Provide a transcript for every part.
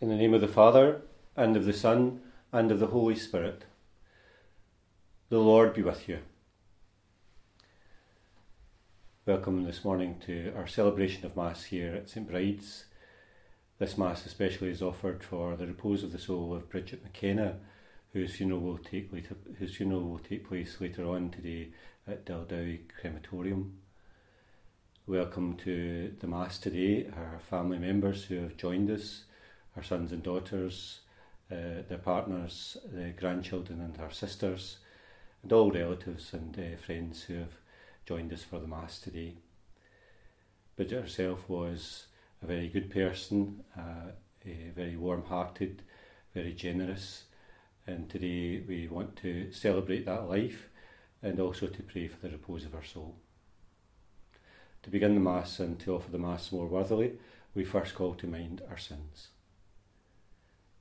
In the name of the Father, and of the Son, and of the Holy Spirit. The Lord be with you. Welcome this morning to our celebration of Mass here at St Bride's. This Mass especially is offered for the repose of the soul of Bridget McKenna, whose funeral will take later, whose funeral will take place later on today at Daldowie Crematorium. Welcome to the Mass today, our family members who have joined us our sons and daughters, uh, their partners, their grandchildren, and our sisters, and all relatives and uh, friends who have joined us for the Mass today. Bridget herself was a very good person, uh, very warm hearted, very generous, and today we want to celebrate that life and also to pray for the repose of her soul. To begin the Mass and to offer the Mass more worthily, we first call to mind our sins.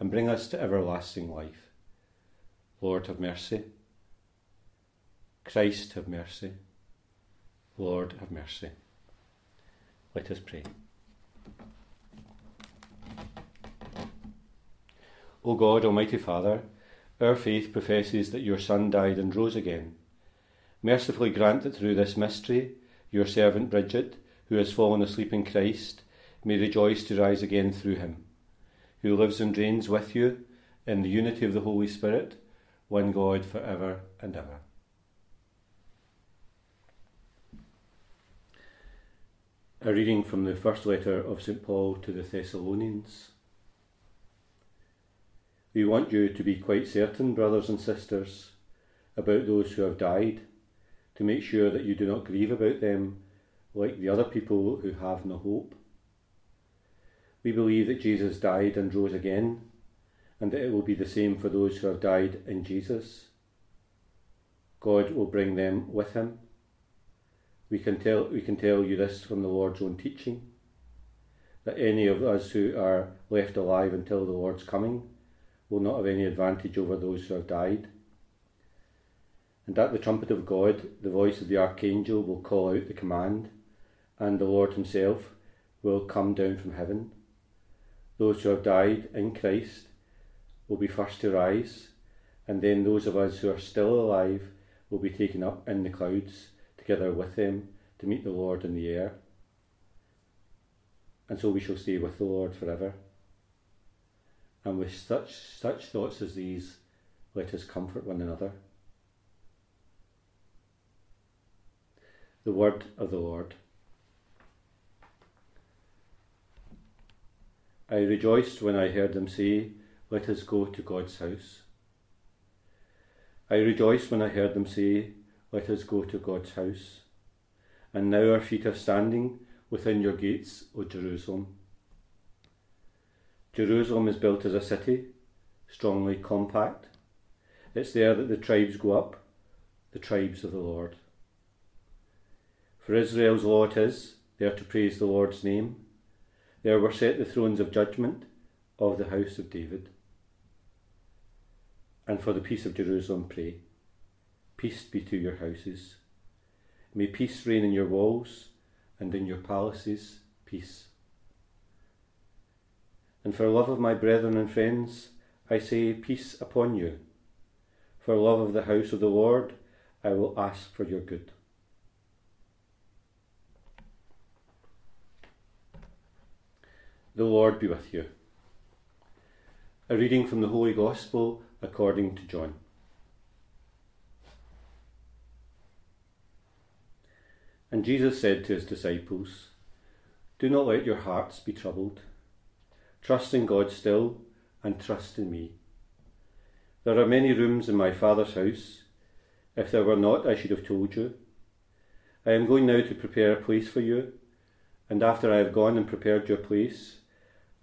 and bring us to everlasting life. Lord, have mercy. Christ, have mercy. Lord, have mercy. Let us pray. O God, Almighty Father, our faith professes that your Son died and rose again. Mercifully grant that through this mystery, your servant Bridget, who has fallen asleep in Christ, may rejoice to rise again through him who lives and reigns with you in the unity of the Holy Spirit, one God for ever and ever. A reading from the first letter of St. Paul to the Thessalonians. We want you to be quite certain, brothers and sisters, about those who have died, to make sure that you do not grieve about them like the other people who have no hope. We believe that Jesus died and rose again, and that it will be the same for those who have died in Jesus. God will bring them with him. We can tell, we can tell you this from the Lord's own teaching that any of us who are left alive until the Lord's coming will not have any advantage over those who have died. And at the trumpet of God, the voice of the archangel will call out the command, and the Lord himself will come down from heaven those who have died in Christ will be first to rise, and then those of us who are still alive will be taken up in the clouds together with them to meet the Lord in the air. And so we shall stay with the Lord forever. And with such such thoughts as these, let us comfort one another. The word of the Lord. I rejoiced when I heard them say, Let us go to God's house. I rejoiced when I heard them say, Let us go to God's house. And now our feet are standing within your gates, O Jerusalem. Jerusalem is built as a city, strongly compact. It's there that the tribes go up, the tribes of the Lord. For Israel's law it is, there to praise the Lord's name there were set the thrones of judgment of the house of David. And for the peace of Jerusalem, pray. Peace be to your houses. May peace reign in your walls and in your palaces, peace. And for love of my brethren and friends, I say, Peace upon you. For love of the house of the Lord, I will ask for your good. The Lord be with you. A reading from the Holy Gospel according to John. And Jesus said to his disciples, Do not let your hearts be troubled. Trust in God still, and trust in me. There are many rooms in my Father's house. If there were not, I should have told you. I am going now to prepare a place for you, and after I have gone and prepared your place,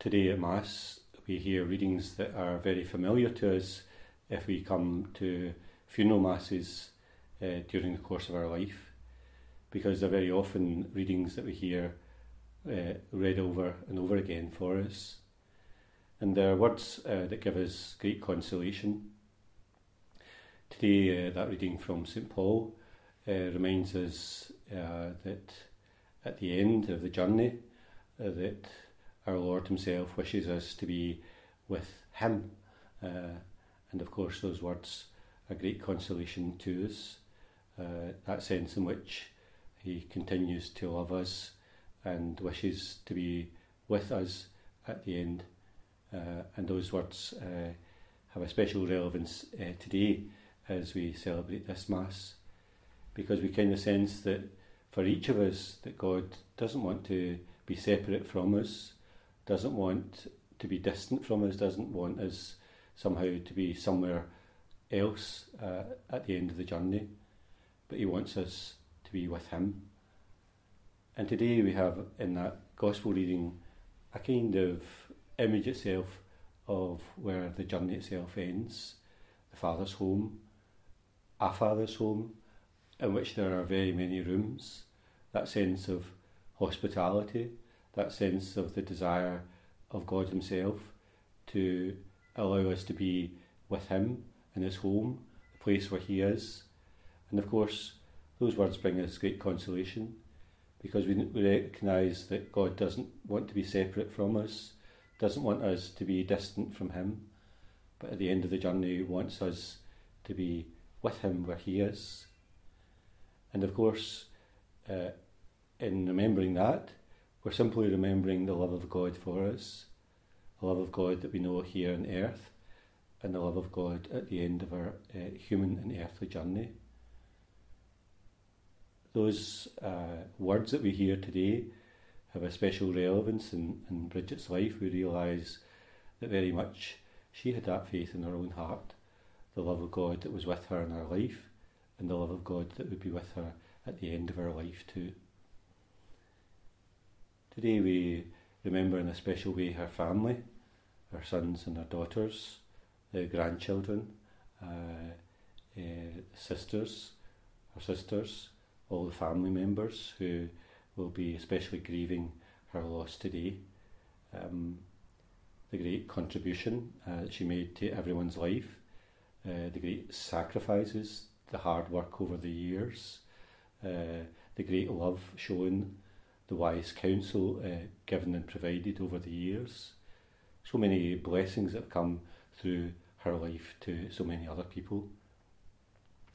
Today at Mass, we hear readings that are very familiar to us if we come to funeral Masses uh, during the course of our life, because they're very often readings that we hear uh, read over and over again for us. And they're words uh, that give us great consolation. Today, uh, that reading from St. Paul uh, reminds us uh, that at the end of the journey, that our Lord Himself wishes us to be with Him. Uh, and of course, those words are great consolation to us. Uh, that sense in which He continues to love us and wishes to be with us at the end. Uh, and those words uh, have a special relevance uh, today as we celebrate this Mass, because we kind of sense that for each of us, that God doesn't want to be separate from us, doesn't want to be distant from us, doesn't want us somehow to be somewhere else uh, at the end of the journey, but He wants us to be with Him. And today we have in that Gospel reading a kind of image itself of where the journey itself ends the Father's home, a Father's home, in which there are very many rooms, that sense of hospitality that sense of the desire of God Himself to allow us to be with Him in His home, the place where He is. And of course, those words bring us great consolation because we, recognise that God doesn't want to be separate from us, doesn't want us to be distant from Him, but at the end of the journey, wants us to be with Him where He is. And of course, uh, in remembering that, we're simply remembering the love of God for us, the love of God that we know here on earth, and the love of God at the end of our uh, human and earthly journey. Those uh, words that we hear today have a special relevance in, in Bridget's life. We realise that very much she had that faith in her own heart, the love of God that was with her in her life, and the love of God that would be with her at the end of her life too. Today we remember in a special way her family, her sons and her daughters, their grandchildren, uh, uh, sisters, her sisters, all the family members who will be especially grieving her loss today. Um, the great contribution uh, she made to everyone's life, uh, the great sacrifices, the hard work over the years, uh, the great love shown the wise counsel uh, given and provided over the years. So many blessings that have come through her life to so many other people.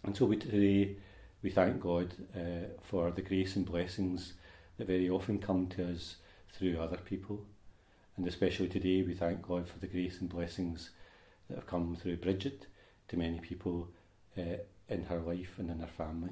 And so we, today we thank God uh, for the grace and blessings that very often come to us through other people. And especially today we thank God for the grace and blessings that have come through Bridget to many people uh, in her life and in her family.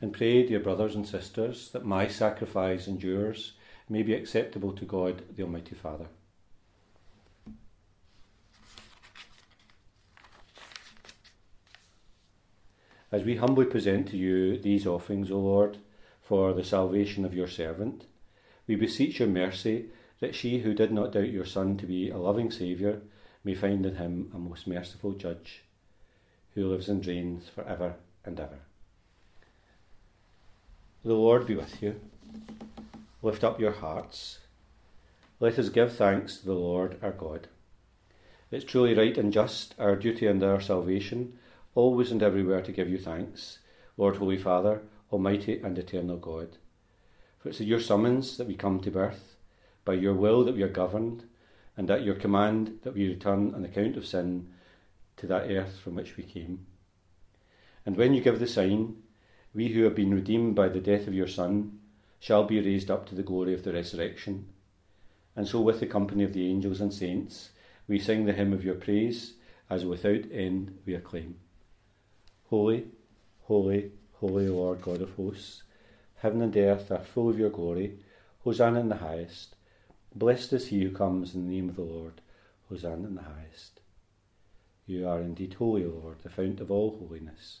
And pray, dear brothers and sisters, that my sacrifice and yours may be acceptable to God the Almighty Father. As we humbly present to you these offerings, O Lord, for the salvation of your servant, we beseech your mercy that she who did not doubt your Son to be a loving Saviour may find in him a most merciful Judge, who lives and reigns for ever and ever. The Lord be with you. Lift up your hearts. Let us give thanks to the Lord our God. It's truly right and just, our duty and our salvation, always and everywhere to give you thanks, Lord Holy Father, Almighty and Eternal God. For it's at your summons that we come to birth, by your will that we are governed, and at your command that we return on account of sin to that earth from which we came. And when you give the sign, we who have been redeemed by the death of your Son shall be raised up to the glory of the resurrection. And so, with the company of the angels and saints, we sing the hymn of your praise, as without end we acclaim. Holy, holy, holy Lord God of hosts, heaven and earth are full of your glory. Hosanna in the highest. Blessed is he who comes in the name of the Lord. Hosanna in the highest. You are indeed holy, Lord, the fount of all holiness.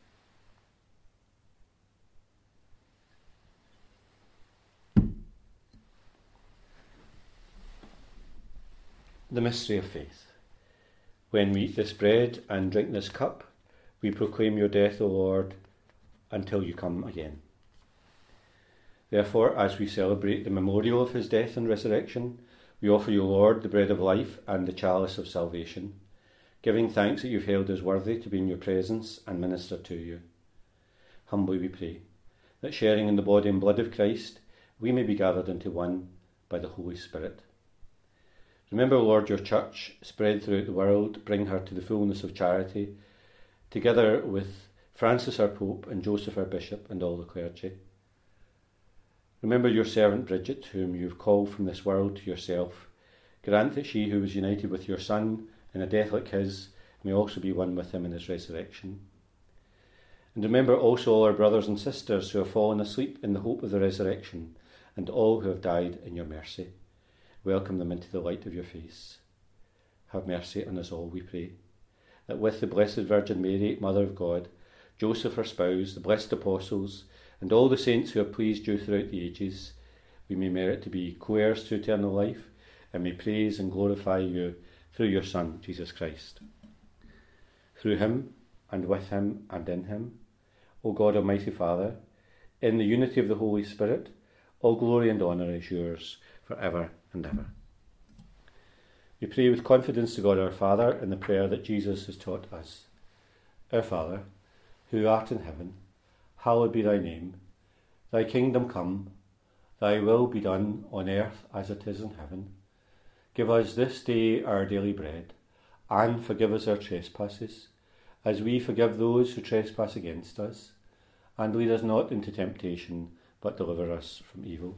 The mystery of faith. When we eat this bread and drink this cup, we proclaim your death, O Lord, until you come again. Therefore, as we celebrate the memorial of his death and resurrection, we offer you, Lord, the bread of life and the chalice of salvation, giving thanks that you've held us worthy to be in your presence and minister to you. Humbly we pray that sharing in the body and blood of Christ, we may be gathered into one by the Holy Spirit. Remember, Lord, your church spread throughout the world, bring her to the fullness of charity, together with Francis our Pope and Joseph our Bishop and all the clergy. Remember your servant Bridget, whom you have called from this world to yourself. Grant that she who was united with your Son in a death like his may also be one with him in his resurrection. And remember also all our brothers and sisters who have fallen asleep in the hope of the resurrection, and all who have died in your mercy welcome them into the light of your face. Have mercy on us all, we pray, that with the Blessed Virgin Mary, Mother of God, Joseph her spouse, the blessed apostles, and all the saints who have pleased you throughout the ages, we may merit to be co heirs to eternal life, and may praise and glorify you through your Son, Jesus Christ. Through him, and with him, and in him, O God Almighty Father, in the unity of the Holy Spirit, all glory and honour is yours for ever and ever. We pray with confidence to God our Father in the prayer that Jesus has taught us. Our Father, who art in heaven, hallowed be thy name. Thy kingdom come, thy will be done on earth as it is in heaven. Give us this day our daily bread, and forgive us our trespasses, as we forgive those who trespass against us. And lead us not into temptation, but deliver us from evil.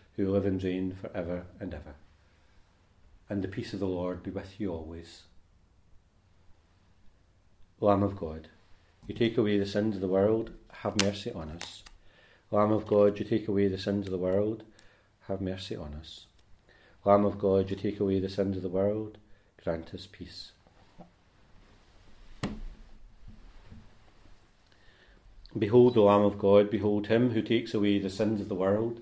who live and reign for ever and ever. And the peace of the Lord be with you always. Lamb of God, you take away the sins of the world, have mercy on us. Lamb of God, you take away the sins of the world, have mercy on us. Lamb of God, you take away the sins of the world, grant us peace. Behold the Lamb of God, behold him who takes away the sins of the world.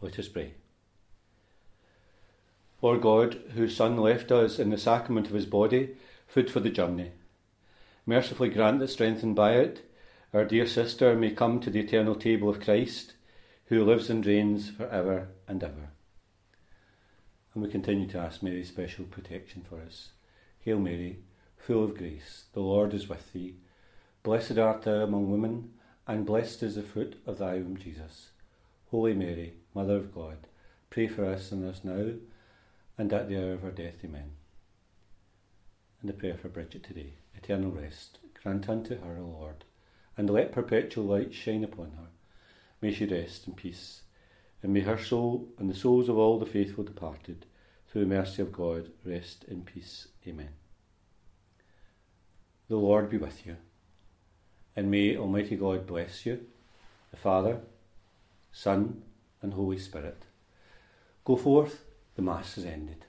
Let us pray. Lord God, whose Son left us in the sacrament of his body, food for the journey, mercifully grant that strengthened by it, our dear sister may come to the eternal table of Christ, who lives and reigns for ever and ever. And we continue to ask Mary's special protection for us. Hail Mary, full of grace, the Lord is with thee. Blessed art thou among women, and blessed is the fruit of thy womb, Jesus. Holy Mary, Mother of God, pray for us sinners now and at the hour of our death. Amen. And the prayer for Bridget today. Eternal rest, grant unto her, O Lord, and let perpetual light shine upon her. May she rest in peace, and may her soul and the souls of all the faithful departed, through the mercy of God, rest in peace. Amen. The Lord be with you, and may Almighty God bless you, the Father, Son, and Holy Spirit. Go forth, the Mass is ended.